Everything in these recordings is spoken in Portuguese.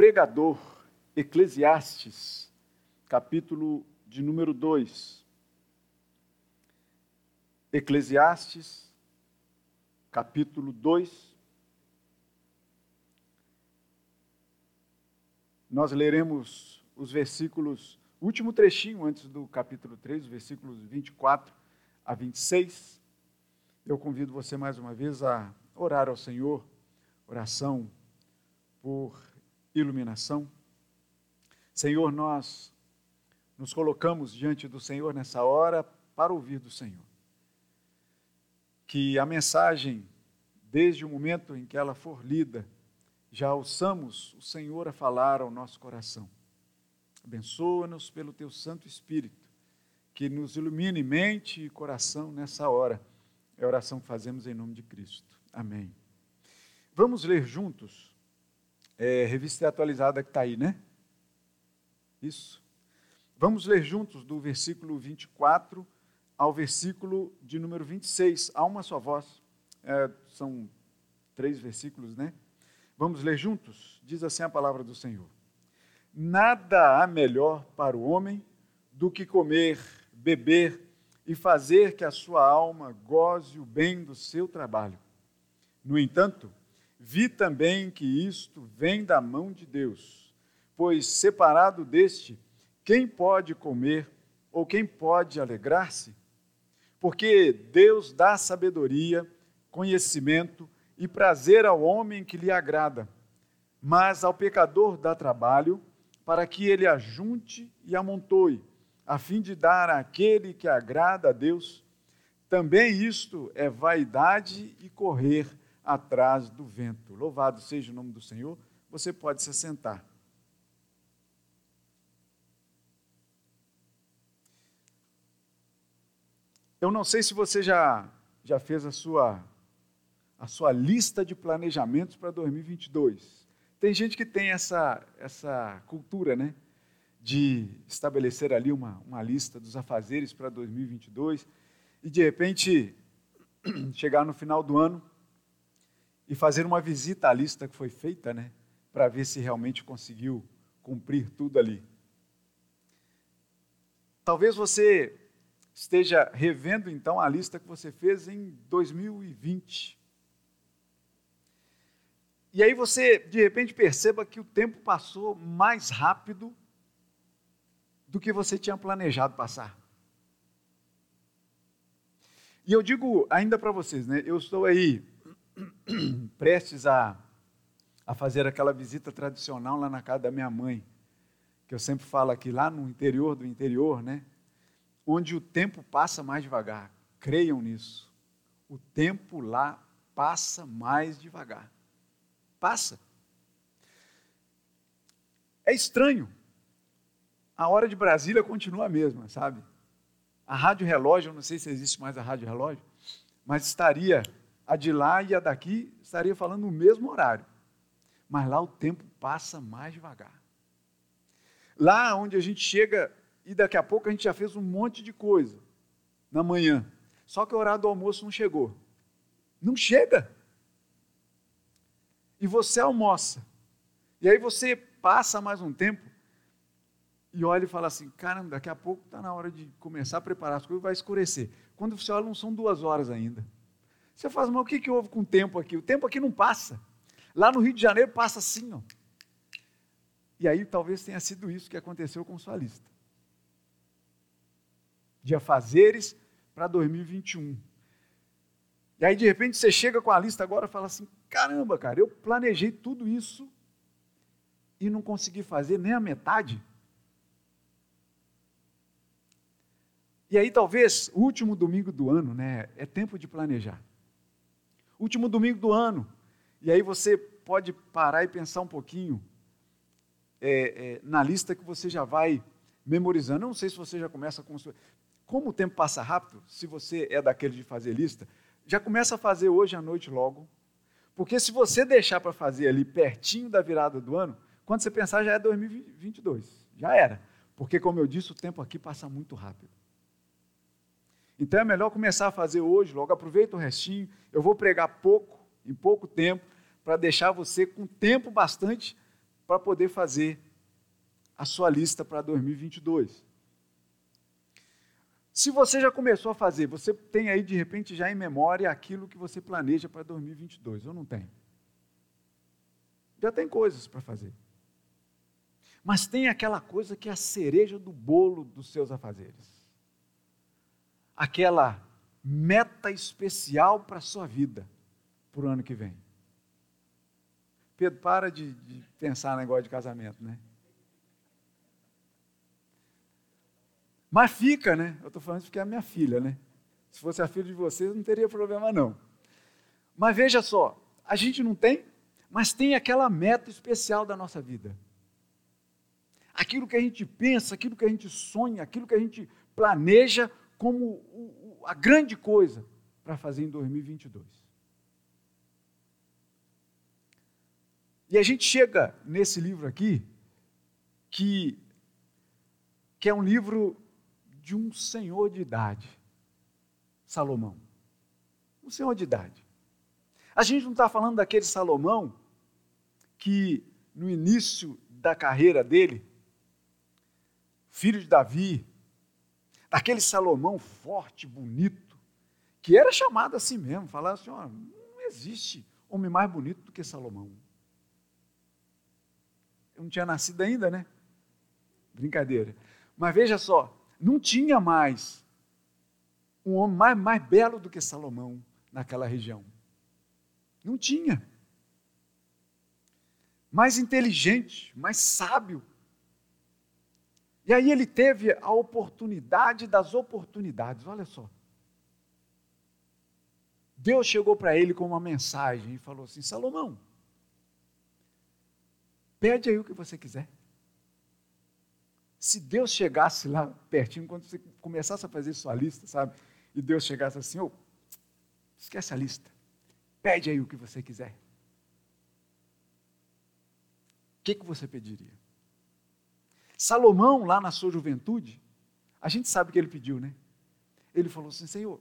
pregador, Eclesiastes, capítulo de número 2. Eclesiastes, capítulo 2. Nós leremos os versículos, último trechinho antes do capítulo 3, os versículos 24 a 26. Eu convido você mais uma vez a orar ao Senhor, oração por iluminação. Senhor, nós nos colocamos diante do Senhor nessa hora para ouvir do Senhor. Que a mensagem, desde o momento em que ela for lida, já ouçamos o Senhor a falar ao nosso coração. Abençoa-nos pelo teu Santo Espírito, que nos ilumine mente e coração nessa hora. É a oração que fazemos em nome de Cristo. Amém. Vamos ler juntos é, revista atualizada que está aí, né? Isso. Vamos ler juntos do versículo 24 ao versículo de número 26. Há uma só voz. É, são três versículos, né? Vamos ler juntos? Diz assim a palavra do Senhor: Nada há melhor para o homem do que comer, beber e fazer que a sua alma goze o bem do seu trabalho. No entanto, Vi também que isto vem da mão de Deus, pois separado deste, quem pode comer ou quem pode alegrar-se? Porque Deus dá sabedoria, conhecimento e prazer ao homem que lhe agrada, mas ao pecador dá trabalho para que ele ajunte e amontoe, a fim de dar àquele que agrada a Deus. Também isto é vaidade e correr atrás do vento. Louvado seja o nome do Senhor. Você pode se sentar. Eu não sei se você já, já fez a sua, a sua lista de planejamentos para 2022. Tem gente que tem essa, essa cultura, né? De estabelecer ali uma, uma lista dos afazeres para 2022 e de repente chegar no final do ano e fazer uma visita à lista que foi feita, né, para ver se realmente conseguiu cumprir tudo ali. Talvez você esteja revendo então a lista que você fez em 2020. E aí você de repente perceba que o tempo passou mais rápido do que você tinha planejado passar. E eu digo ainda para vocês, né? Eu estou aí prestes a, a fazer aquela visita tradicional lá na casa da minha mãe, que eu sempre falo aqui, lá no interior do interior, né? Onde o tempo passa mais devagar. Creiam nisso. O tempo lá passa mais devagar. Passa. É estranho. A hora de Brasília continua a mesma, sabe? A rádio relógio, eu não sei se existe mais a rádio relógio, mas estaria a de lá e a daqui estaria falando no mesmo horário. Mas lá o tempo passa mais devagar. Lá onde a gente chega e daqui a pouco a gente já fez um monte de coisa na manhã. Só que o horário do almoço não chegou. Não chega. E você almoça. E aí você passa mais um tempo e olha e fala assim: caramba, daqui a pouco está na hora de começar a preparar as coisas, vai escurecer. Quando você olha, não são duas horas ainda. Você faz, mas o que, que houve com o tempo aqui? O tempo aqui não passa. Lá no Rio de Janeiro passa assim, ó. E aí talvez tenha sido isso que aconteceu com sua lista. De afazeres para 2021. E aí, de repente, você chega com a lista agora e fala assim: caramba, cara, eu planejei tudo isso e não consegui fazer nem a metade. E aí, talvez, último domingo do ano, né, é tempo de planejar último domingo do ano. E aí você pode parar e pensar um pouquinho é, é, na lista que você já vai memorizando. Eu não sei se você já começa com. Como o tempo passa rápido, se você é daquele de fazer lista, já começa a fazer hoje à noite logo. Porque se você deixar para fazer ali pertinho da virada do ano, quando você pensar já é 2022. Já era. Porque, como eu disse, o tempo aqui passa muito rápido. Então é melhor começar a fazer hoje, logo aproveita o restinho. Eu vou pregar pouco, em pouco tempo, para deixar você com tempo bastante para poder fazer a sua lista para 2022. Se você já começou a fazer, você tem aí de repente já em memória aquilo que você planeja para 2022, ou não tem? Já tem coisas para fazer. Mas tem aquela coisa que é a cereja do bolo dos seus afazeres. Aquela meta especial para a sua vida, para o ano que vem. Pedro, para de, de pensar no negócio de casamento, né? Mas fica, né? Eu estou falando isso porque é a minha filha, né? Se fosse a filha de vocês, não teria problema, não. Mas veja só, a gente não tem, mas tem aquela meta especial da nossa vida. Aquilo que a gente pensa, aquilo que a gente sonha, aquilo que a gente planeja como a grande coisa para fazer em 2022. E a gente chega nesse livro aqui, que, que é um livro de um senhor de idade, Salomão. Um senhor de idade. A gente não está falando daquele Salomão que, no início da carreira dele, filho de Davi, daquele Salomão forte, bonito, que era chamado assim mesmo, falava assim: ó, não existe homem mais bonito do que Salomão. Eu não tinha nascido ainda, né? Brincadeira. Mas veja só, não tinha mais um homem mais, mais belo do que Salomão naquela região. Não tinha. Mais inteligente, mais sábio. E aí ele teve a oportunidade das oportunidades, olha só. Deus chegou para ele com uma mensagem e falou assim: Salomão, pede aí o que você quiser se Deus chegasse lá pertinho, quando você começasse a fazer sua lista, sabe? E Deus chegasse assim, oh, esquece a lista, pede aí o que você quiser. O que, que você pediria? Salomão, lá na sua juventude, a gente sabe o que ele pediu, né? Ele falou assim, Senhor,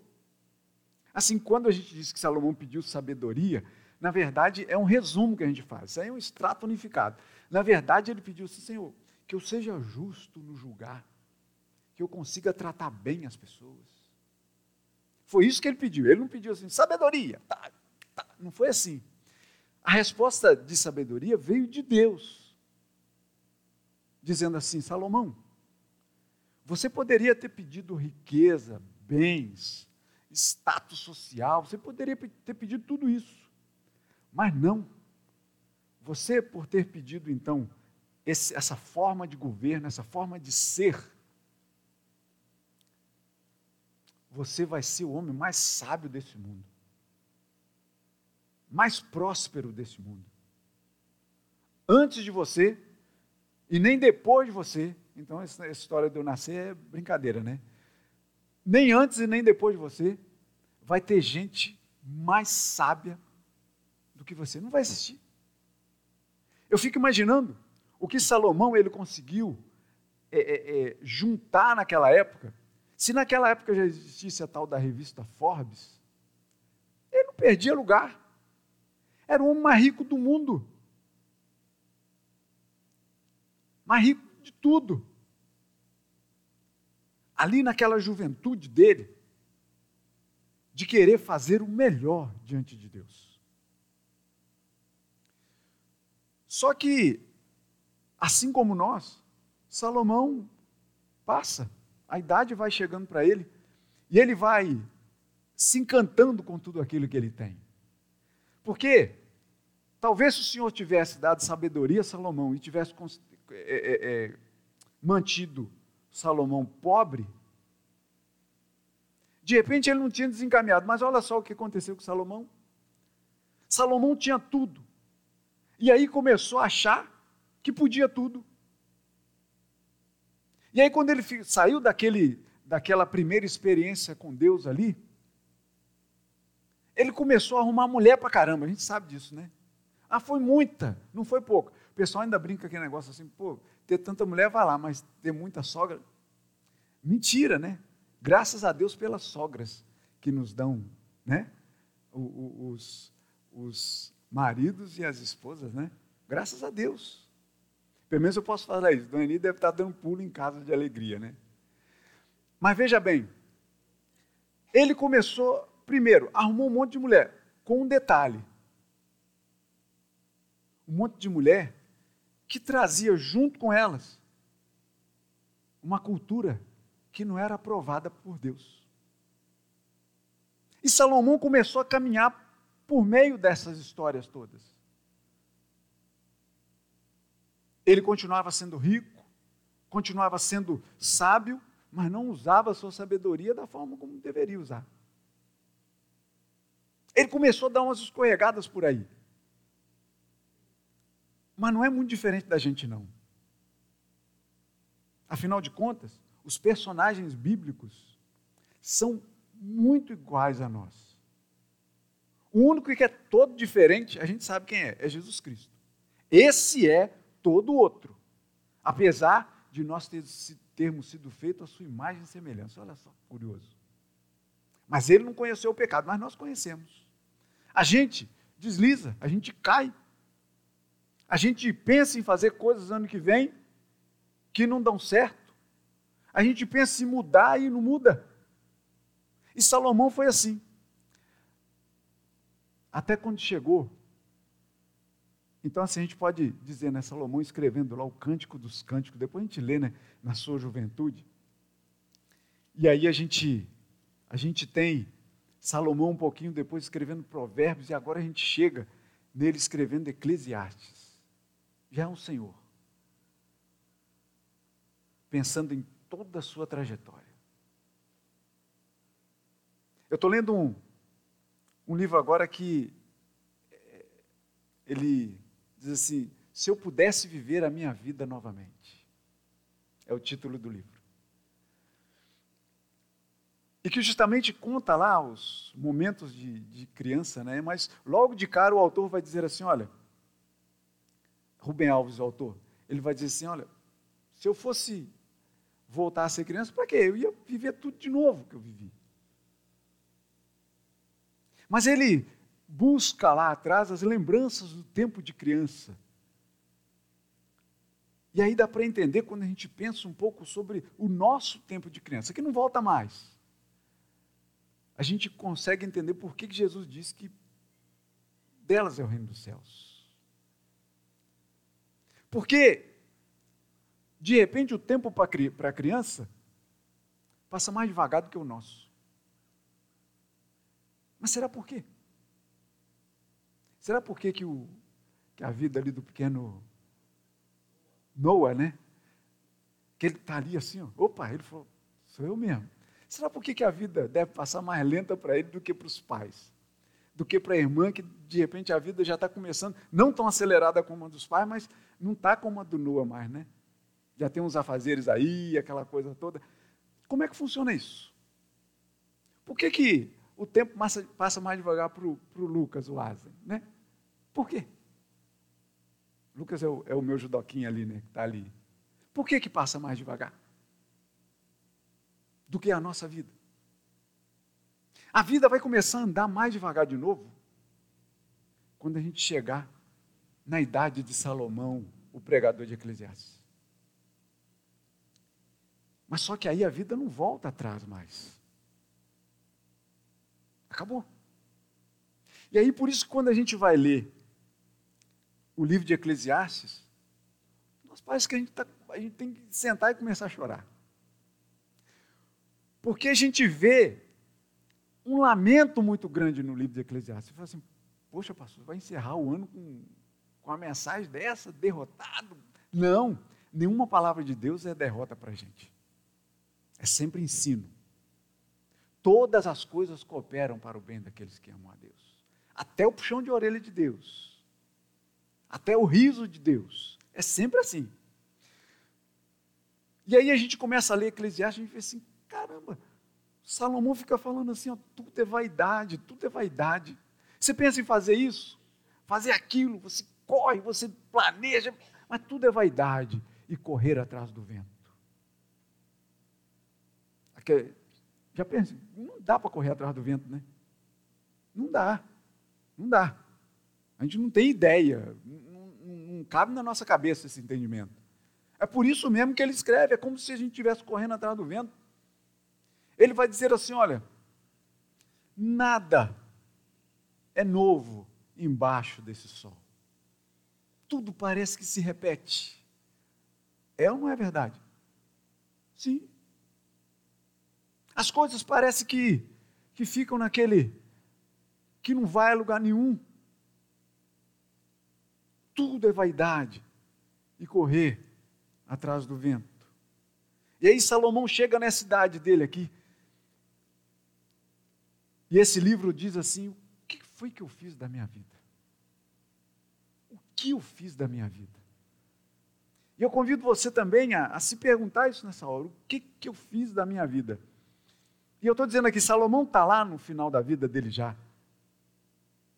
assim, quando a gente diz que Salomão pediu sabedoria, na verdade é um resumo que a gente faz, isso aí é um extrato unificado. Na verdade, ele pediu assim, Senhor, que eu seja justo no julgar, que eu consiga tratar bem as pessoas. Foi isso que ele pediu. Ele não pediu assim, sabedoria. Tá, tá. Não foi assim. A resposta de sabedoria veio de Deus, dizendo assim: Salomão, você poderia ter pedido riqueza, bens, status social, você poderia ter pedido tudo isso, mas não. Você, por ter pedido então esse, essa forma de governo, essa forma de ser, você vai ser o homem mais sábio desse mundo, mais próspero desse mundo. Antes de você e nem depois de você. Então, essa história de eu nascer é brincadeira, né? Nem antes e nem depois de você vai ter gente mais sábia do que você. Não vai existir. Eu fico imaginando o que Salomão ele conseguiu é, é, é, juntar naquela época, se naquela época já existisse a tal da revista Forbes, ele não perdia lugar. Era o homem mais rico do mundo. Mais rico de tudo. Ali naquela juventude dele, de querer fazer o melhor diante de Deus. Só que Assim como nós, Salomão passa, a idade vai chegando para ele, e ele vai se encantando com tudo aquilo que ele tem. Porque talvez se o Senhor tivesse dado sabedoria a Salomão e tivesse é, é, é, mantido Salomão pobre, de repente ele não tinha desencaminhado. Mas olha só o que aconteceu com Salomão. Salomão tinha tudo. E aí começou a achar que podia tudo. E aí, quando ele saiu daquele, daquela primeira experiência com Deus ali, ele começou a arrumar mulher para caramba, a gente sabe disso, né? Ah, foi muita, não foi pouco. O pessoal ainda brinca aquele negócio assim, pô, ter tanta mulher vai lá, mas ter muita sogra. Mentira, né? Graças a Deus pelas sogras que nos dão, né? Os, os maridos e as esposas, né? Graças a Deus. Pelo menos eu posso falar isso. Dona Eni deve estar dando pulo em casa de alegria, né? Mas veja bem, ele começou, primeiro, arrumou um monte de mulher, com um detalhe. Um monte de mulher que trazia junto com elas uma cultura que não era aprovada por Deus. E Salomão começou a caminhar por meio dessas histórias todas. Ele continuava sendo rico, continuava sendo sábio, mas não usava a sua sabedoria da forma como deveria usar. Ele começou a dar umas escorregadas por aí. Mas não é muito diferente da gente, não. Afinal de contas, os personagens bíblicos são muito iguais a nós. O único que é todo diferente, a gente sabe quem é, é Jesus Cristo. Esse é todo outro. Apesar de nós ter, termos sido feitos a sua imagem e semelhança. Olha só, curioso. Mas ele não conheceu o pecado, mas nós conhecemos. A gente desliza, a gente cai. A gente pensa em fazer coisas ano que vem que não dão certo. A gente pensa em mudar e não muda. E Salomão foi assim. Até quando chegou. Então, assim, a gente pode dizer, né, Salomão escrevendo lá o Cântico dos Cânticos, depois a gente lê, né, na sua juventude. E aí a gente, a gente tem Salomão um pouquinho depois escrevendo Provérbios, e agora a gente chega nele escrevendo Eclesiastes. Já é um Senhor. Pensando em toda a sua trajetória. Eu estou lendo um, um livro agora que eh, ele diz assim: Se eu pudesse viver a minha vida novamente. É o título do livro. E que justamente conta lá os momentos de, de criança, né? mas logo de cara o autor vai dizer assim: olha, Rubem Alves, o autor, ele vai dizer assim: olha, se eu fosse voltar a ser criança, para quê? Eu ia viver tudo de novo que eu vivi. Mas ele busca lá atrás as lembranças do tempo de criança. E aí dá para entender quando a gente pensa um pouco sobre o nosso tempo de criança, que não volta mais. A gente consegue entender por que Jesus disse que delas é o reino dos céus. Porque, de repente, o tempo para a criança passa mais devagar do que o nosso. Mas será por quê? Será por quê que, o, que a vida ali do pequeno Noah, né? Que ele está ali assim, ó, opa, ele falou, sou eu mesmo. Será por quê que a vida deve passar mais lenta para ele do que para os pais? Do que para a irmã, que de repente a vida já está começando, não tão acelerada como a dos pais, mas não está como a do Noah mais, né? Já tem uns afazeres aí, aquela coisa toda. Como é que funciona isso? Por que, que o tempo passa, mais devagar para o Lucas, o asa, né? Por quê? Lucas é o, é o meu judoquinho ali, né? Que está ali. Por que, que passa mais devagar? Do que a nossa vida. A vida vai começar a andar mais devagar de novo quando a gente chegar na idade de Salomão, o pregador de Eclesiastes. Mas só que aí a vida não volta atrás mais. Acabou. E aí, por isso, quando a gente vai ler o livro de Eclesiastes, nós parece que a gente, tá, a gente tem que sentar e começar a chorar. Porque a gente vê um lamento muito grande no livro de Eclesiastes. Você fala assim, poxa, pastor, vai encerrar o ano com, com uma mensagem dessa, derrotado? Não, nenhuma palavra de Deus é derrota para a gente. É sempre ensino todas as coisas cooperam para o bem daqueles que amam a Deus. Até o puxão de orelha de Deus. Até o riso de Deus. É sempre assim. E aí a gente começa a ler Eclesiastes e a gente vê assim, caramba, Salomão fica falando assim, ó, tudo é vaidade, tudo é vaidade. Você pensa em fazer isso, fazer aquilo, você corre, você planeja, mas tudo é vaidade e correr atrás do vento. Já pensa, não dá para correr atrás do vento, né? Não dá. Não dá. A gente não tem ideia, não, não, não cabe na nossa cabeça esse entendimento. É por isso mesmo que ele escreve, é como se a gente estivesse correndo atrás do vento. Vai dizer assim: olha, nada é novo embaixo desse sol. Tudo parece que se repete. É ou não é verdade? Sim. As coisas parecem que, que ficam naquele. que não vai a lugar nenhum. Tudo é vaidade e correr atrás do vento. E aí Salomão chega nessa idade dele aqui. E esse livro diz assim: o que foi que eu fiz da minha vida? O que eu fiz da minha vida? E eu convido você também a, a se perguntar isso nessa hora: o que, que eu fiz da minha vida? E eu estou dizendo aqui, Salomão está lá no final da vida dele já.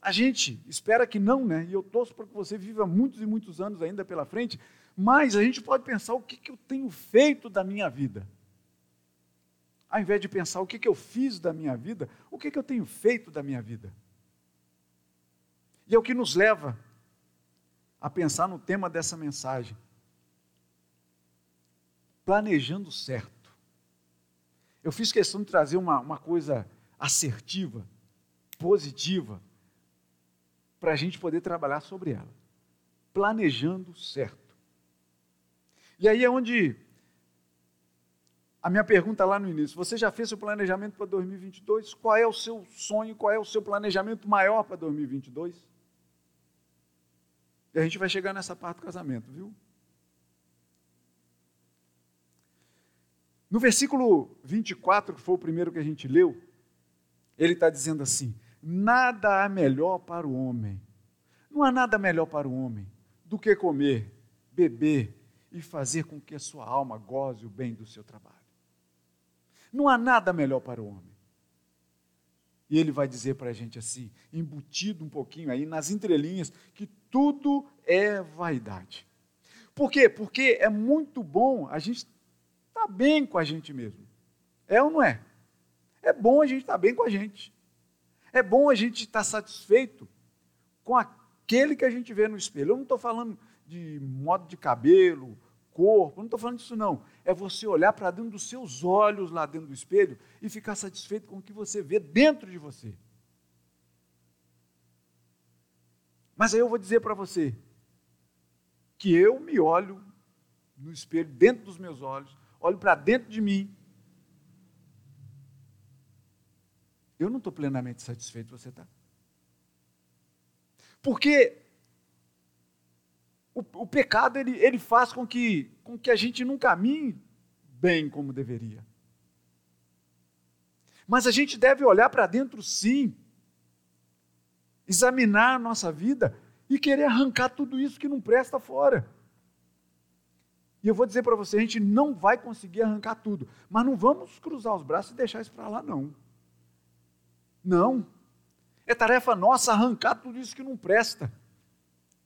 A gente espera que não, né? E eu torço para que você viva muitos e muitos anos ainda pela frente, mas a gente pode pensar o que, que eu tenho feito da minha vida. Ao invés de pensar o que, que eu fiz da minha vida, o que, que eu tenho feito da minha vida. E é o que nos leva a pensar no tema dessa mensagem planejando certo. Eu fiz questão de trazer uma, uma coisa assertiva, positiva, para a gente poder trabalhar sobre ela. Planejando certo. E aí é onde a minha pergunta lá no início: você já fez seu planejamento para 2022? Qual é o seu sonho? Qual é o seu planejamento maior para 2022? E a gente vai chegar nessa parte do casamento, viu? No versículo 24, que foi o primeiro que a gente leu, ele está dizendo assim: Nada há melhor para o homem. Não há nada melhor para o homem do que comer, beber e fazer com que a sua alma goze o bem do seu trabalho. Não há nada melhor para o homem. E ele vai dizer para a gente assim, embutido um pouquinho aí nas entrelinhas, que tudo é vaidade. Por quê? Porque é muito bom a gente está bem com a gente mesmo. É ou não é? É bom a gente estar tá bem com a gente. É bom a gente estar tá satisfeito com aquele que a gente vê no espelho. Eu não estou falando de modo de cabelo, corpo, não estou falando disso não. É você olhar para dentro dos seus olhos lá dentro do espelho e ficar satisfeito com o que você vê dentro de você. Mas aí eu vou dizer para você que eu me olho no espelho, dentro dos meus olhos, olho para dentro de mim. Eu não estou plenamente satisfeito, você está? Porque o, o, pecado ele, ele faz com que, com que a gente não caminhe bem como deveria. Mas a gente deve olhar para dentro sim, examinar a nossa vida e querer arrancar tudo isso que não presta fora. E eu vou dizer para você, a gente não vai conseguir arrancar tudo, mas não vamos cruzar os braços e deixar isso para lá, não. Não. É tarefa nossa arrancar tudo isso que não presta,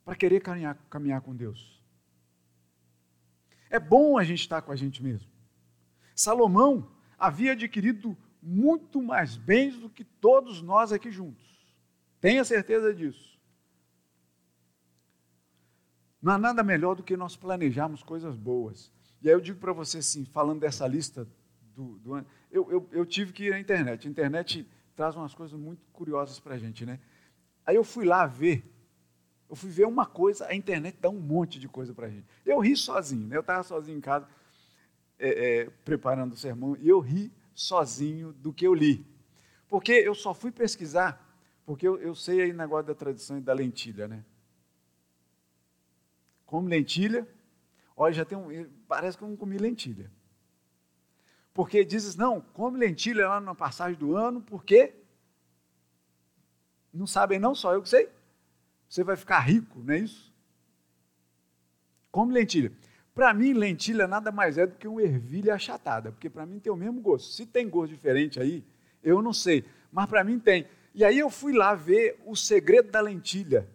para querer caminhar, caminhar com Deus. É bom a gente estar com a gente mesmo. Salomão havia adquirido muito mais bens do que todos nós aqui juntos. Tenha certeza disso. Não há nada melhor do que nós planejarmos coisas boas. E aí eu digo para você assim, falando dessa lista do, do eu, eu, eu, tive que ir à internet. A internet traz umas coisas muito curiosas para a gente, né? Aí eu fui lá ver, eu fui ver uma coisa, a internet dá um monte de coisa para a gente. Eu ri sozinho, né? Eu estava sozinho em casa, é, é, preparando o sermão, e eu ri sozinho do que eu li. Porque eu só fui pesquisar, porque eu, eu sei aí negócio da tradição e da lentilha, né? come lentilha. Olha, já tem um. Parece que eu não comi lentilha. Porque dizes, não, come lentilha lá na passagem do ano, porque não sabem, não só eu que sei. Você vai ficar rico, não é isso? Come lentilha. Para mim, lentilha nada mais é do que uma ervilha achatada, porque para mim tem o mesmo gosto. Se tem gosto diferente aí, eu não sei, mas para mim tem. E aí eu fui lá ver o segredo da lentilha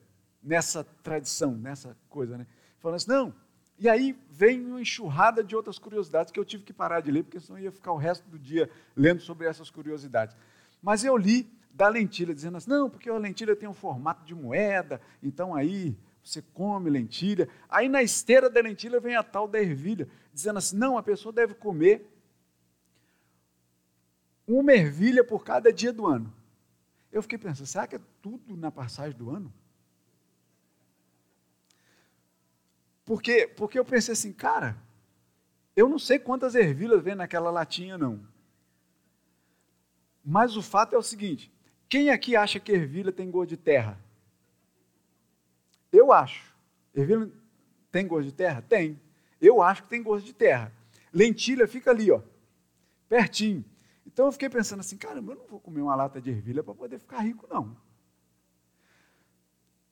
nessa tradição, nessa coisa, né? falando assim, não. E aí vem uma enxurrada de outras curiosidades que eu tive que parar de ler, porque senão ia ficar o resto do dia lendo sobre essas curiosidades. Mas eu li da lentilha, dizendo assim, não, porque a lentilha tem um formato de moeda, então aí você come lentilha. Aí na esteira da lentilha vem a tal da ervilha, dizendo assim: não, a pessoa deve comer uma ervilha por cada dia do ano. Eu fiquei pensando, será que é tudo na passagem do ano? Porque, porque eu pensei assim, cara, eu não sei quantas ervilhas vem naquela latinha, não. Mas o fato é o seguinte: quem aqui acha que ervilha tem gosto de terra? Eu acho. Ervilha tem gosto de terra? Tem. Eu acho que tem gosto de terra. Lentilha fica ali, ó, pertinho. Então eu fiquei pensando assim, caramba, eu não vou comer uma lata de ervilha para poder ficar rico, não.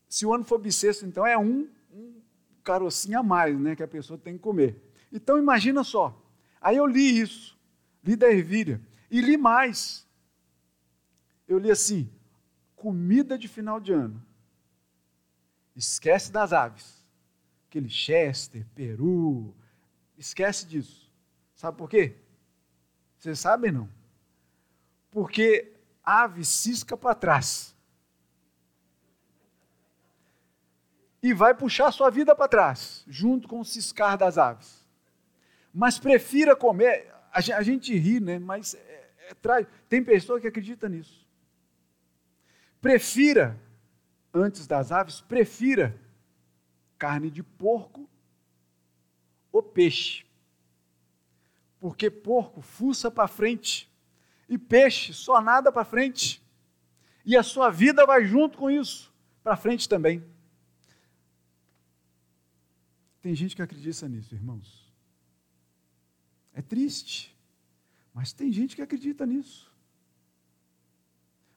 Se o ano for bissexto, então é um, um carocinho a mais, né, que a pessoa tem que comer. Então imagina só. Aí eu li isso, li da ervilha e li mais. Eu li assim: comida de final de ano. Esquece das aves. Aquele Chester, Peru, esquece disso. Sabe por quê? Vocês sabem não? Porque ave cisca para trás. E vai puxar sua vida para trás, junto com o ciscar das aves. Mas prefira comer, a gente, a gente ri, né? Mas é, é, tem pessoa que acredita nisso. Prefira, antes das aves, prefira carne de porco ou peixe. Porque porco fuça para frente e peixe só nada para frente. E a sua vida vai junto com isso, para frente também. Tem gente que acredita nisso, irmãos. É triste, mas tem gente que acredita nisso.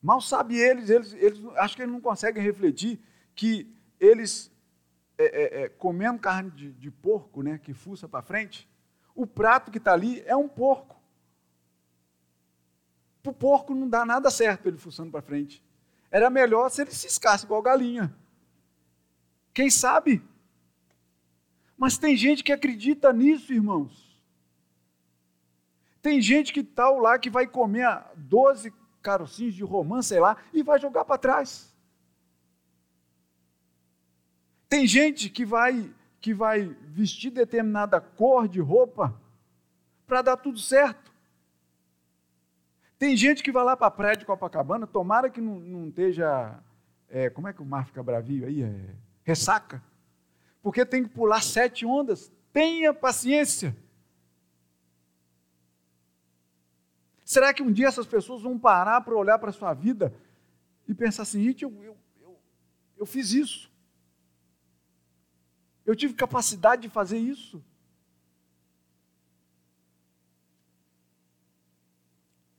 Mal sabe eles, eles, eles acho que eles não conseguem refletir que eles, é, é, é, comendo carne de, de porco, né, que fuça para frente, o prato que está ali é um porco. Para o porco não dá nada certo ele fuçando para frente. Era melhor se ele ciscasse igual galinha. Quem sabe? Mas tem gente que acredita nisso, irmãos. Tem gente que tal lá que vai comer 12 carocinhos de romã, sei lá, e vai jogar para trás. Tem gente que vai que vai vestir determinada cor de roupa para dar tudo certo. Tem gente que vai lá para a praia de Copacabana, tomara que não, não esteja. É, como é que o mar fica bravio aí? É, ressaca. Porque tem que pular sete ondas. Tenha paciência. Será que um dia essas pessoas vão parar para olhar para a sua vida e pensar assim, eu, eu, eu, eu fiz isso. Eu tive capacidade de fazer isso.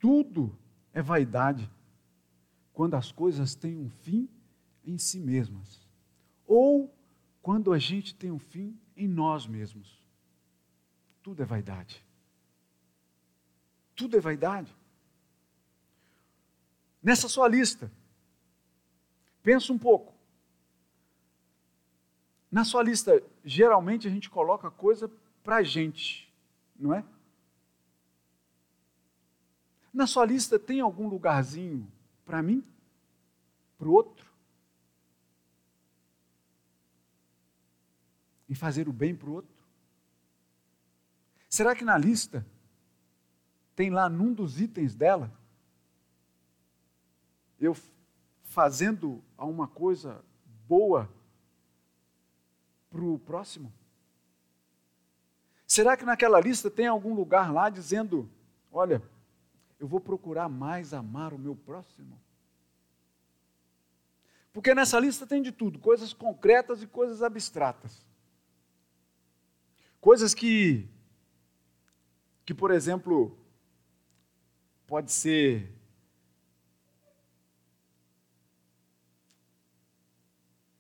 Tudo é vaidade quando as coisas têm um fim em si mesmas. Ou quando a gente tem um fim em nós mesmos. Tudo é vaidade. Tudo é vaidade. Nessa sua lista, pensa um pouco. Na sua lista, geralmente a gente coloca coisa para a gente, não é? Na sua lista tem algum lugarzinho para mim? Para o outro? Em fazer o bem para o outro? Será que na lista tem lá num dos itens dela, eu fazendo uma coisa boa para o próximo? Será que naquela lista tem algum lugar lá dizendo: olha, eu vou procurar mais amar o meu próximo? Porque nessa lista tem de tudo, coisas concretas e coisas abstratas. Coisas que, que por exemplo, pode ser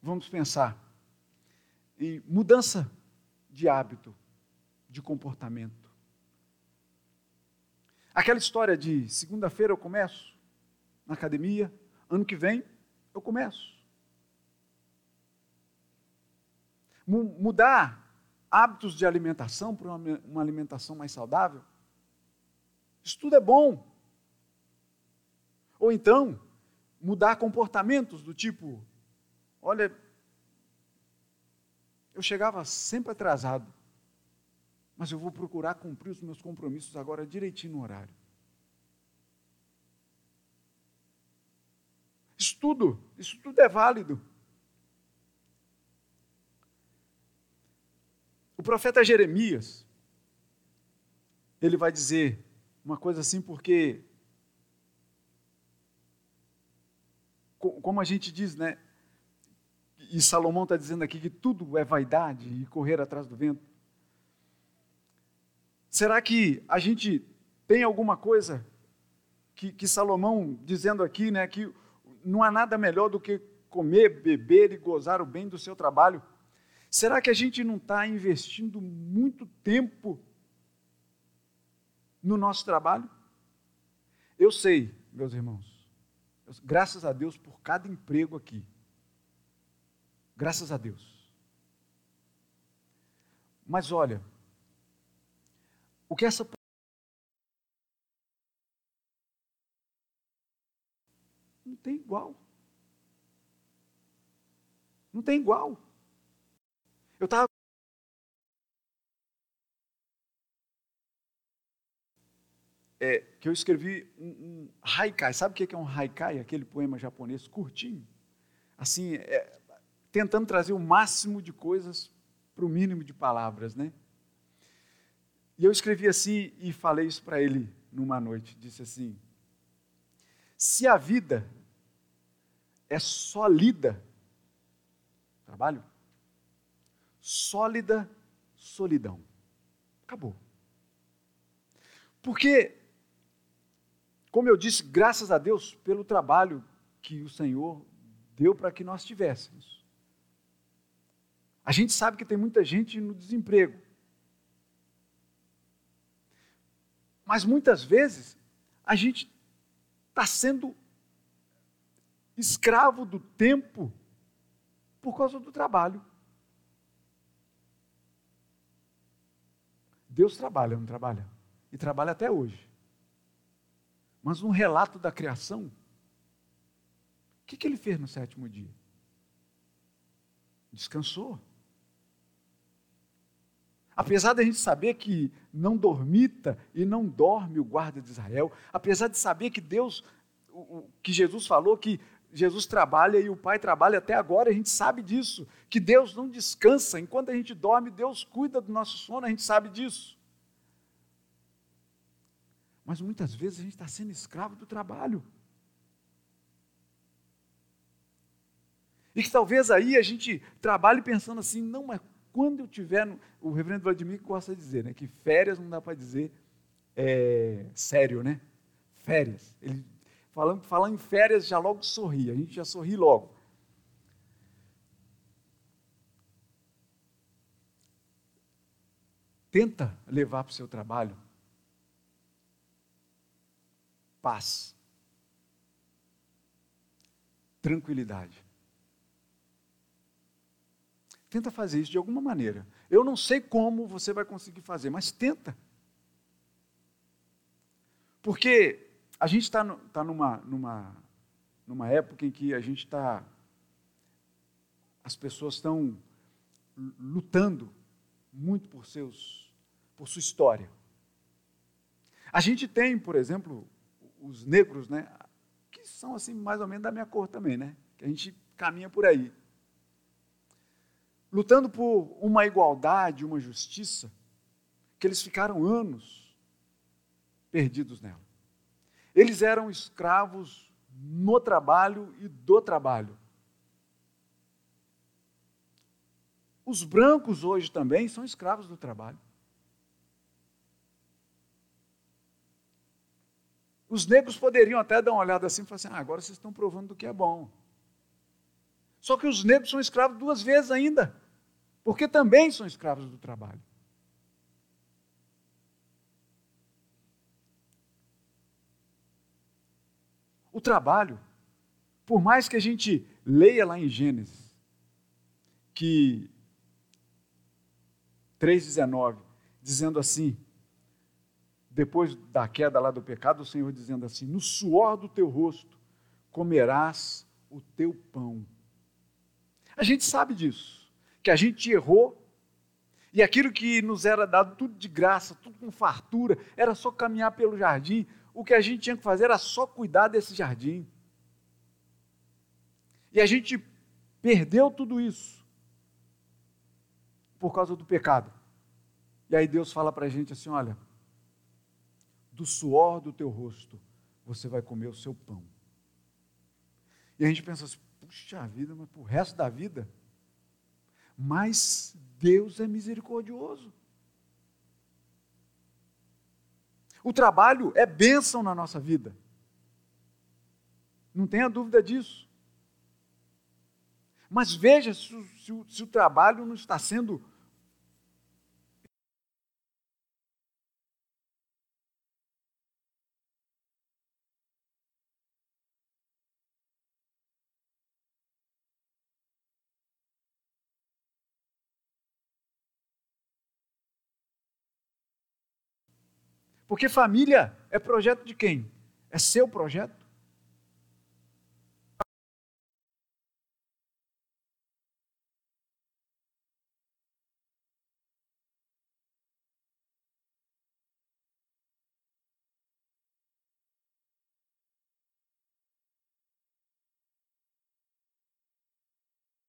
vamos pensar em mudança de hábito, de comportamento. Aquela história de segunda-feira eu começo na academia, ano que vem eu começo. Mudar hábitos de alimentação para uma, alimentação mais saudável. Isso tudo é bom. Ou então, mudar comportamentos do tipo: olha, Eu chegava sempre atrasado, mas eu vou procurar cumprir os meus compromissos agora direitinho no horário. Isso tudo, isso tudo é válido. O profeta Jeremias, ele vai dizer uma coisa assim, porque, como a gente diz, né? E Salomão está dizendo aqui que tudo é vaidade e correr atrás do vento. Será que a gente tem alguma coisa que, que Salomão dizendo aqui, né? Que não há nada melhor do que comer, beber e gozar o bem do seu trabalho. Será que a gente não está investindo muito tempo no nosso trabalho? Eu sei, meus irmãos, graças a Deus por cada emprego aqui. Graças a Deus. Mas olha, o que essa não tem igual. Não tem igual. Eu estava é, que eu escrevi um, um haikai. Sabe o que é um haikai? Aquele poema japonês curtinho. Assim, é, tentando trazer o máximo de coisas para o mínimo de palavras, né? E eu escrevi assim e falei isso para ele numa noite. Disse assim: se a vida é sólida, trabalho, sólida solidão. Acabou. Porque como eu disse, graças a Deus pelo trabalho que o Senhor deu para que nós tivéssemos. A gente sabe que tem muita gente no desemprego. Mas muitas vezes a gente está sendo escravo do tempo por causa do trabalho. Deus trabalha, não trabalha? E trabalha até hoje. Mas um relato da criação, o que, que ele fez no sétimo dia? Descansou. Apesar de a gente saber que não dormita e não dorme o guarda de Israel, apesar de saber que Deus, que Jesus falou que Jesus trabalha e o Pai trabalha até agora, a gente sabe disso, que Deus não descansa, enquanto a gente dorme, Deus cuida do nosso sono, a gente sabe disso. Mas muitas vezes a gente está sendo escravo do trabalho. E que talvez aí a gente trabalhe pensando assim, não, mas quando eu tiver. No... O reverendo Vladimir gosta de dizer, né? Que férias não dá para dizer é, sério, né? Férias. Ele, falando, falando em férias, já logo sorri, a gente já sorri logo. Tenta levar para o seu trabalho paz, tranquilidade. Tenta fazer isso de alguma maneira. Eu não sei como você vai conseguir fazer, mas tenta. Porque a gente está tá numa, numa, numa época em que a gente está. As pessoas estão lutando muito por seus, por sua história. A gente tem, por exemplo, os negros, né? Que são assim mais ou menos da minha cor também, né? Que a gente caminha por aí. Lutando por uma igualdade, uma justiça, que eles ficaram anos perdidos nela. Eles eram escravos no trabalho e do trabalho. Os brancos hoje também são escravos do trabalho. Os negros poderiam até dar uma olhada assim e falar assim: ah, agora vocês estão provando do que é bom. Só que os negros são escravos duas vezes ainda, porque também são escravos do trabalho. O trabalho, por mais que a gente leia lá em Gênesis, que 3,19, dizendo assim: depois da queda lá do pecado, o Senhor dizendo assim: No suor do teu rosto comerás o teu pão. A gente sabe disso, que a gente errou, e aquilo que nos era dado tudo de graça, tudo com fartura, era só caminhar pelo jardim, o que a gente tinha que fazer era só cuidar desse jardim. E a gente perdeu tudo isso por causa do pecado. E aí Deus fala para a gente assim: olha, do suor do teu rosto você vai comer o seu pão. E a gente pensa assim: puxa vida, mas para o resto da vida? Mas Deus é misericordioso. O trabalho é bênção na nossa vida. Não tenha dúvida disso. Mas veja se, se, se o trabalho não está sendo Porque família é projeto de quem? É seu projeto?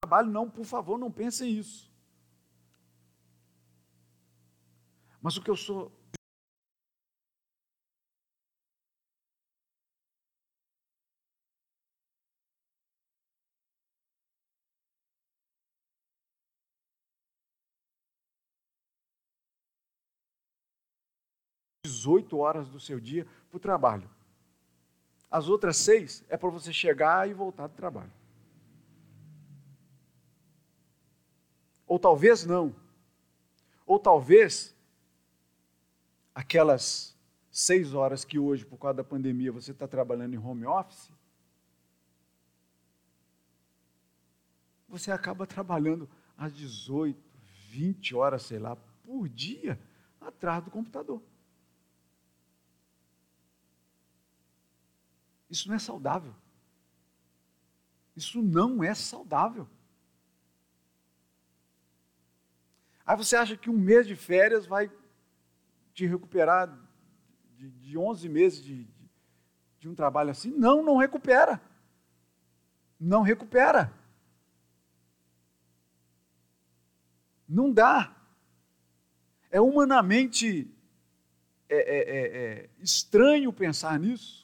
trabalho, não, por favor, não pensem isso. Mas o que eu sou 18 horas do seu dia para o trabalho. As outras seis é para você chegar e voltar do trabalho. Ou talvez não. Ou talvez aquelas seis horas que hoje, por causa da pandemia, você está trabalhando em home office, você acaba trabalhando às 18, 20 horas, sei lá, por dia, atrás do computador. Isso não é saudável. Isso não é saudável. Aí você acha que um mês de férias vai te recuperar de, de 11 meses de, de, de um trabalho assim? Não, não recupera. Não recupera. Não dá. É humanamente é, é, é, é estranho pensar nisso.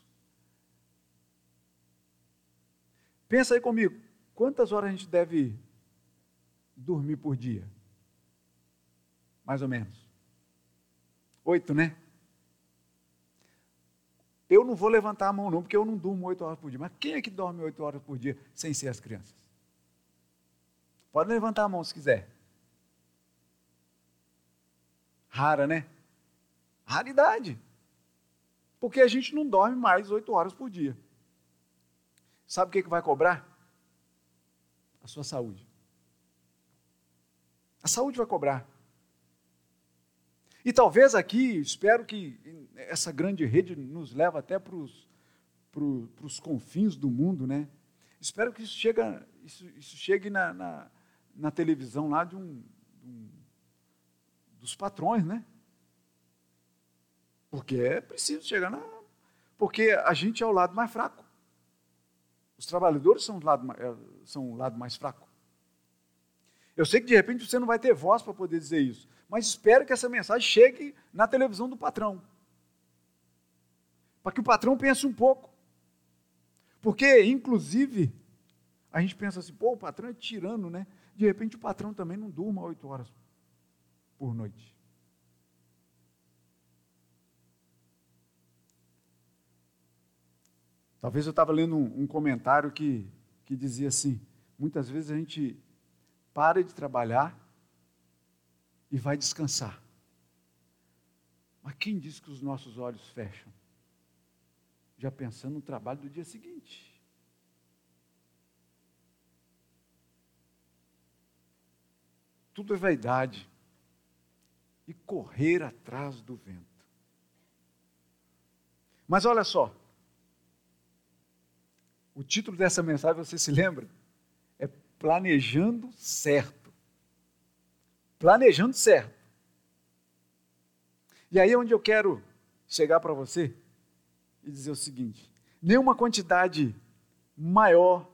Pensa aí comigo, quantas horas a gente deve dormir por dia? Mais ou menos. Oito, né? Eu não vou levantar a mão, não, porque eu não durmo oito horas por dia. Mas quem é que dorme oito horas por dia sem ser as crianças? Pode levantar a mão se quiser. Rara, né? Raridade. Porque a gente não dorme mais oito horas por dia. Sabe o que, que vai cobrar? A sua saúde. A saúde vai cobrar. E talvez aqui, espero que essa grande rede nos leve até para os, para os confins do mundo, né? Espero que isso, chega, isso, isso chegue na, na, na, televisão lá de um, de um, dos patrões, né? Porque é preciso chegar na. Porque a gente é o lado mais fraco. Os trabalhadores são o lado, é, são o lado mais fraco. Eu sei que de repente você não vai ter voz para poder dizer isso, mas espero que essa mensagem chegue na televisão do patrão. Para que o patrão pense um pouco. Porque, inclusive, a gente pensa assim, pô, o patrão é tirano, né? De repente o patrão também não durma oito horas por noite. Talvez eu estava lendo um, um, comentário que, que dizia assim: muitas vezes a gente para de trabalhar e vai descansar. Mas quem diz que os nossos olhos fecham? Já pensando no trabalho do dia seguinte. Tudo é vaidade e correr atrás do vento. Mas olha só, o título dessa mensagem, você se lembra? É Planejando Certo. planejando certo. E aí é onde eu quero chegar para você e dizer o seguinte: nenhuma quantidade maior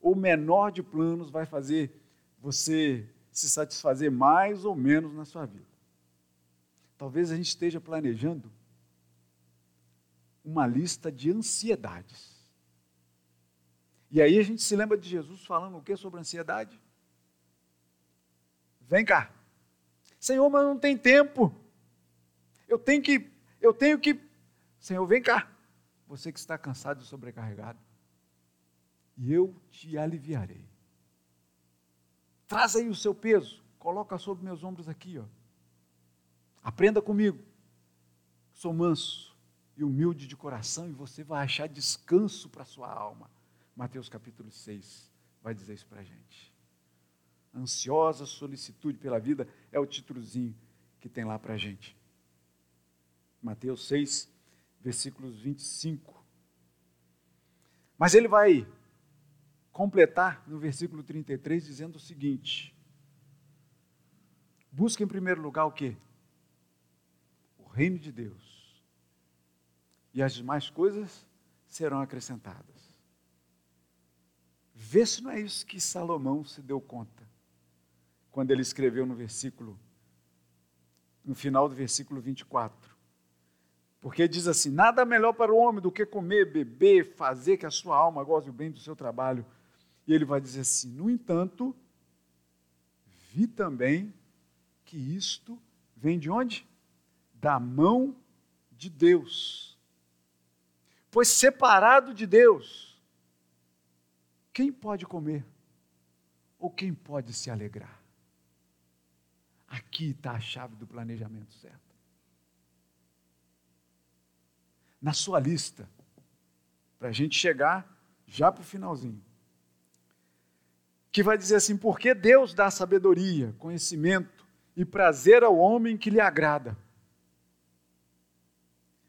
ou menor de planos vai fazer você se satisfazer mais ou menos na sua vida. Talvez a gente esteja planejando uma lista de ansiedades. E aí a gente se lembra de Jesus falando o que sobre ansiedade? Vem cá. Senhor, mas não tem tempo. Eu tenho que, eu tenho que. Senhor, vem cá. Você que está cansado e sobrecarregado. E eu te aliviarei. Traz aí o seu peso. Coloca sobre meus ombros aqui, ó. Aprenda comigo. Sou manso e humilde de coração e você vai achar descanso para sua alma. Mateus capítulo 6 vai dizer isso para a gente. Ansiosa solicitude pela vida é o títulozinho que tem lá para a gente. Mateus 6, versículos 25. Mas ele vai completar no versículo 33 dizendo o seguinte: Busca em primeiro lugar o quê? O reino de Deus. E as demais coisas serão acrescentadas. Vê se não é isso que Salomão se deu conta quando ele escreveu no versículo, no final do versículo 24. Porque diz assim: nada melhor para o homem do que comer, beber, fazer que a sua alma goze o bem do seu trabalho. E ele vai dizer assim: no entanto, vi também que isto vem de onde? Da mão de Deus. Pois separado de Deus, quem pode comer? Ou quem pode se alegrar? Aqui está a chave do planejamento certo. Na sua lista, para a gente chegar já para o finalzinho, que vai dizer assim: porque Deus dá sabedoria, conhecimento e prazer ao homem que lhe agrada.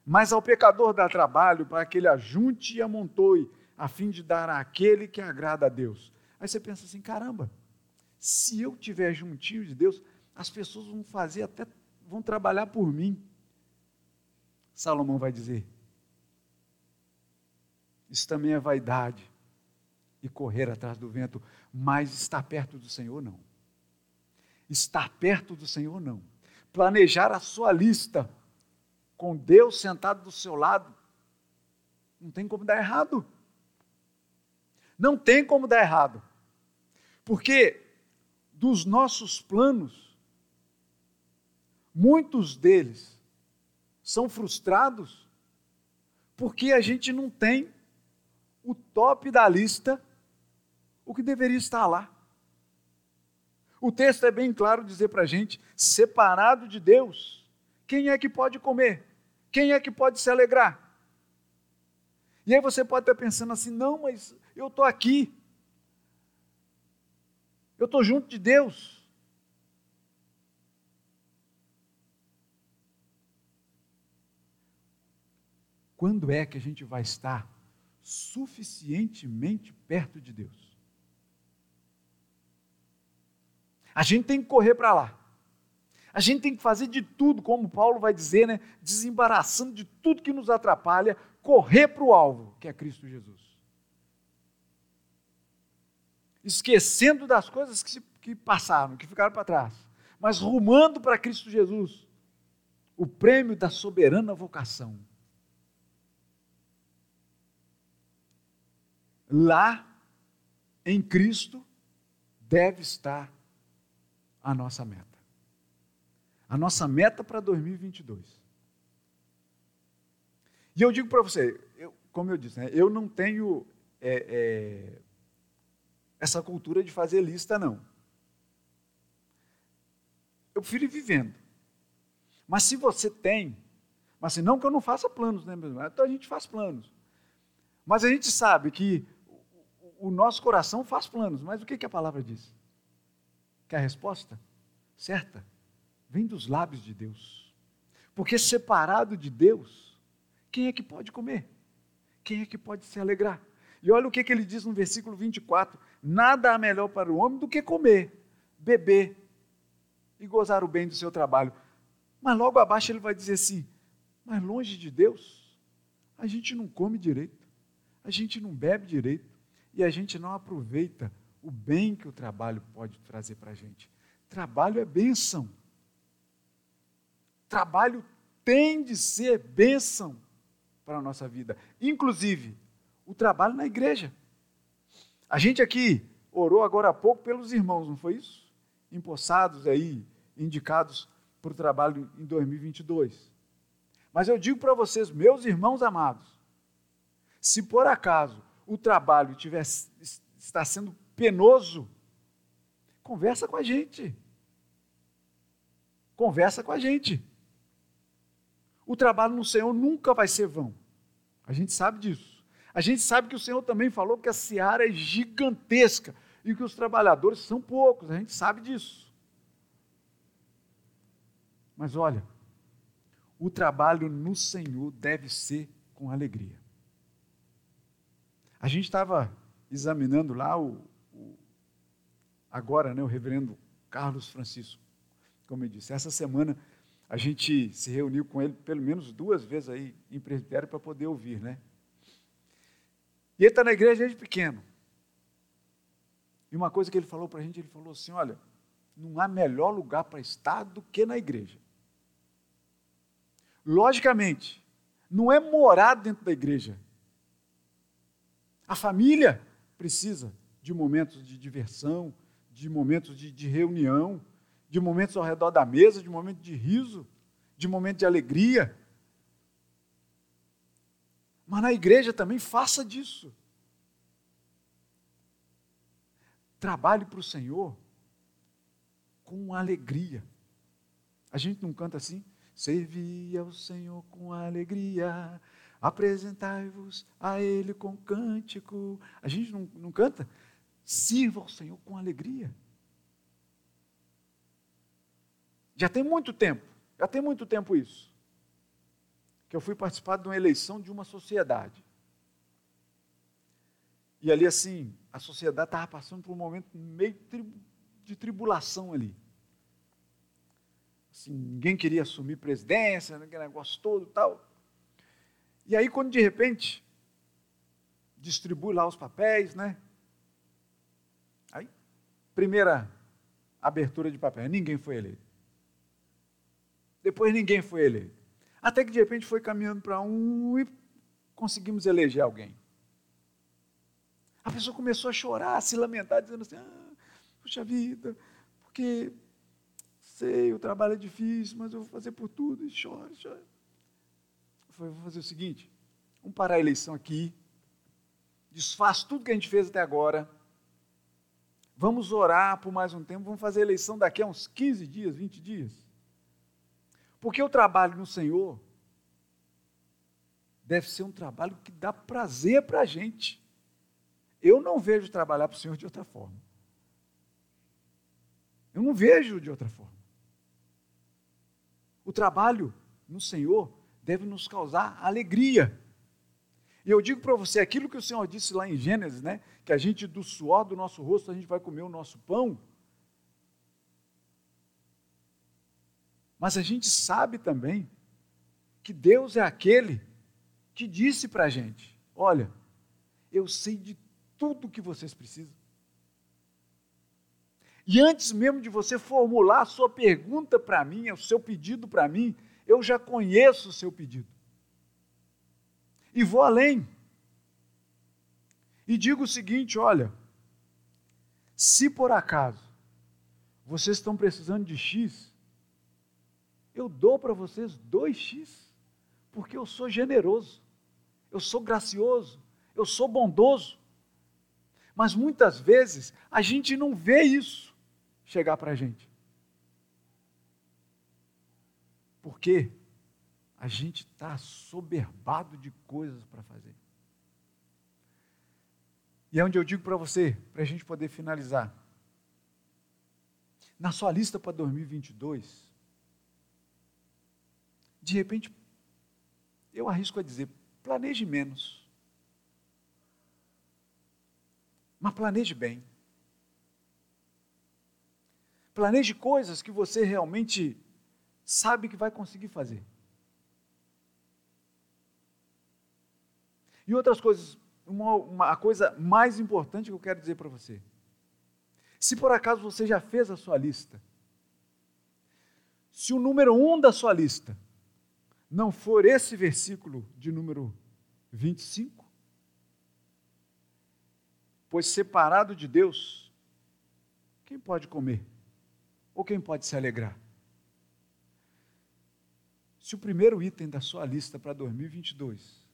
Mas ao pecador dá trabalho para que ele ajunte e amontoe a fim de dar àquele que agrada a Deus. Aí você pensa assim: caramba, se eu tiver juntinho de Deus, as pessoas vão fazer até, vão trabalhar por mim. Salomão vai dizer: isso também é vaidade e correr atrás do vento, mas estar perto do Senhor não. Estar perto do Senhor não. Planejar a sua lista com Deus sentado do seu lado, não tem como dar errado. Não tem como dar errado. Porque dos nossos planos, muitos deles são frustrados porque a gente não tem o top da lista, o que deveria estar lá. O texto é bem claro dizer para a gente: separado de Deus, quem é que pode comer? Quem é que pode se alegrar? E aí você pode estar pensando assim: não, mas eu estou aqui. Eu estou junto de Deus. Quando é que a gente vai estar suficientemente perto de Deus? A gente tem que correr para lá. A gente tem que fazer de tudo, como Paulo vai dizer, né? desembaraçando de tudo que nos atrapalha, correr para o alvo, que é Cristo Jesus esquecendo das coisas que, se, que passaram, que ficaram para trás, mas rumando para Cristo Jesus, o prêmio da soberana vocação. Lá, em Cristo, deve estar a nossa meta. A nossa meta para 2022. E eu digo para você, eu, como eu disse, né, eu não tenho é, é, essa cultura de fazer lista, não. Eu prefiro ir vivendo. Mas se você tem, mas assim, não que eu não faça planos, né, mesmo? Então a gente faz planos. Mas a gente sabe que o nosso coração faz planos. Mas o que, que a palavra diz? Que a resposta certa vem dos lábios de Deus. Porque separado de Deus, quem é que pode comer? Quem é que pode se alegrar? E olha o que, que ele diz no versículo 24: Nada há melhor para o homem do que comer, beber e gozar o bem do seu trabalho. Mas logo abaixo ele vai dizer assim: mas longe de Deus, a gente não come direito, a gente não bebe direito e a gente não aproveita o bem que o trabalho pode trazer para a gente. Trabalho é bênção. Trabalho tem de ser bênção para a nossa vida. Inclusive, o trabalho na igreja. A gente aqui orou agora há pouco pelos irmãos, não foi isso? Empossados aí, indicados para o trabalho em 2022. Mas eu digo para vocês, meus irmãos amados, se por acaso o trabalho tiver, está sendo penoso, conversa com a gente. Conversa com a gente. O trabalho no Senhor nunca vai ser vão. A gente sabe disso. A gente sabe que o Senhor também falou que a seara é gigantesca e que os trabalhadores são poucos. A gente sabe disso. Mas olha, o trabalho no Senhor deve ser com alegria. A gente estava examinando lá o, o, agora, né, o reverendo Carlos Francisco, como eu disse, essa semana a gente se reuniu com ele pelo menos duas vezes aí em presbitério para poder ouvir, né? E ele está na igreja desde pequeno. E uma coisa que ele falou para a gente, ele falou assim, olha, não há melhor lugar para estar do que na igreja. Logicamente, não é morar dentro da igreja. A família precisa de momentos de diversão, de momentos de, de reunião, de momentos ao redor da mesa, de momentos de riso, de momentos de alegria. Mas na igreja também faça disso. Trabalhe para o Senhor com alegria. A gente não canta assim? Servi ao Senhor com alegria, apresentai-vos a Ele com cântico. A gente não, não canta? Sirva ao Senhor com alegria. Já tem muito tempo, já tem muito tempo isso, que eu fui participar de uma eleição de uma sociedade. E ali, assim, a sociedade estava passando por um momento meio de tribulação ali. Assim, ninguém queria assumir presidência, aquele negócio todo e tal. E aí, quando de repente distribui lá os papéis, né? Aí, primeira abertura de papel, ninguém foi eleito. Depois ninguém foi eleito. Até que de repente foi caminhando para um e conseguimos eleger alguém. A pessoa começou a chorar, a se lamentar, dizendo assim: ah, puxa vida, porque sei, o trabalho é difícil, mas eu vou fazer por tudo, e chora, chora. Eu falei, vou fazer o seguinte, vamos parar a eleição aqui, desfaz tudo que a gente fez até agora, vamos orar por mais um tempo, vamos fazer a eleição daqui a uns 15 dias, 20 dias. Porque o trabalho no Senhor deve ser um trabalho que dá prazer para a gente. Eu não vejo trabalhar para o Senhor de outra forma. Eu não vejo de outra forma. O trabalho no Senhor deve nos causar alegria. E eu digo para você aquilo que o Senhor disse lá em Gênesis, né? Que a gente do suor do nosso rosto a gente vai comer o nosso pão. Mas a gente sabe também que Deus é aquele que disse para a gente: olha, eu sei de tudo o que vocês precisam. E antes mesmo de você formular a sua pergunta para mim, o seu pedido para mim, eu já conheço o seu pedido. E vou além. E digo o seguinte: olha, se por acaso vocês estão precisando de X, eu dou para vocês 2X, porque eu sou generoso, eu sou gracioso, eu sou bondoso. Mas muitas vezes a gente não vê isso chegar para a gente. Porque a gente está soberbado de coisas para fazer. E é onde eu digo para você, para a gente poder finalizar. Na sua lista para 2022, de repente, eu arrisco a dizer, planeje menos. Mas planeje bem. Planeje coisas que você realmente sabe que vai conseguir fazer. E outras coisas, uma, uma a coisa mais importante que eu quero dizer para você. Se por acaso você já fez a sua lista, se o número um da sua lista não for esse versículo de número 25, pois separado de Deus, quem pode comer? Ou quem pode se alegrar? Se o primeiro item da sua lista para 2022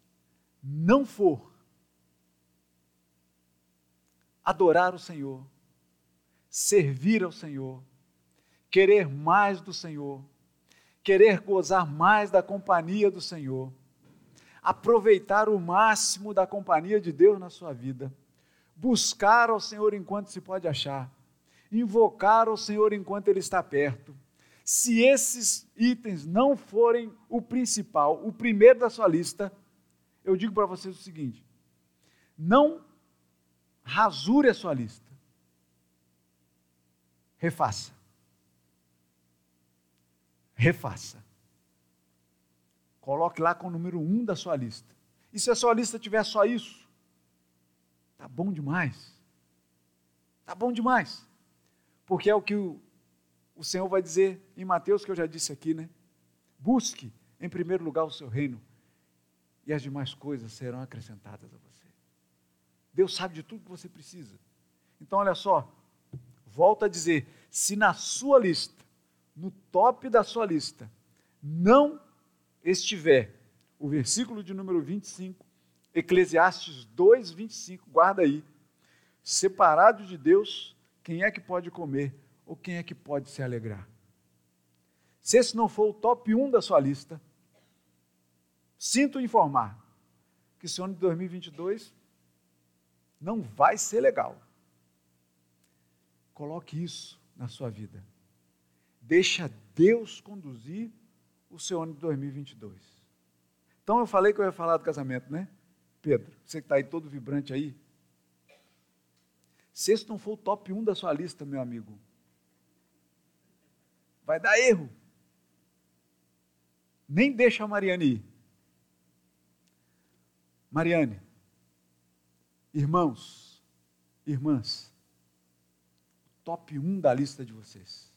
não for adorar o Senhor, servir ao Senhor, querer mais do Senhor, querer gozar mais da companhia do Senhor, aproveitar o máximo da companhia de Deus na sua vida, buscar ao Senhor enquanto se pode achar, invocar ao Senhor enquanto Ele está perto. Se esses itens não forem o principal, o primeiro da sua lista, eu digo para vocês o seguinte: não rasure a sua lista, refaça. Refaça. Coloque lá com o número um da sua lista. E se a sua lista tiver só isso, tá bom demais. Tá bom demais. Porque é o que o, o Senhor vai dizer em Mateus, que eu já disse aqui, né? Busque em primeiro lugar o seu reino e as demais coisas serão acrescentadas a você. Deus sabe de tudo que você precisa. Então, olha só, volta a dizer: se na sua lista, no top da sua lista, não estiver o versículo de número 25, Eclesiastes 2, 25, guarda aí. Separado de Deus, quem é que pode comer ou quem é que pode se alegrar? Se esse não for o top 1 da sua lista, Sinto informar que esse ano de 2022 não vai ser legal. Coloque isso na sua vida. Deixa Deus conduzir o seu ano de 2022. Então eu falei que eu ia falar do casamento, né? Pedro, você que está aí todo vibrante aí. Se esse não for o top 1 da sua lista, meu amigo, vai dar erro. Nem deixa a Mariane ir. Mariane, irmãos, irmãs, top 1 da lista de vocês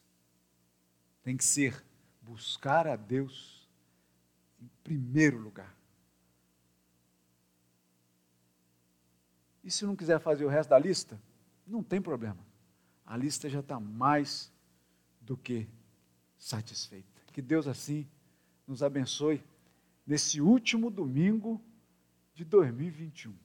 tem que ser buscar a Deus em primeiro lugar. E se não quiser fazer o resto da lista, não tem problema. A lista já está mais do que satisfeita. Que Deus assim nos abençoe nesse último domingo de 2021.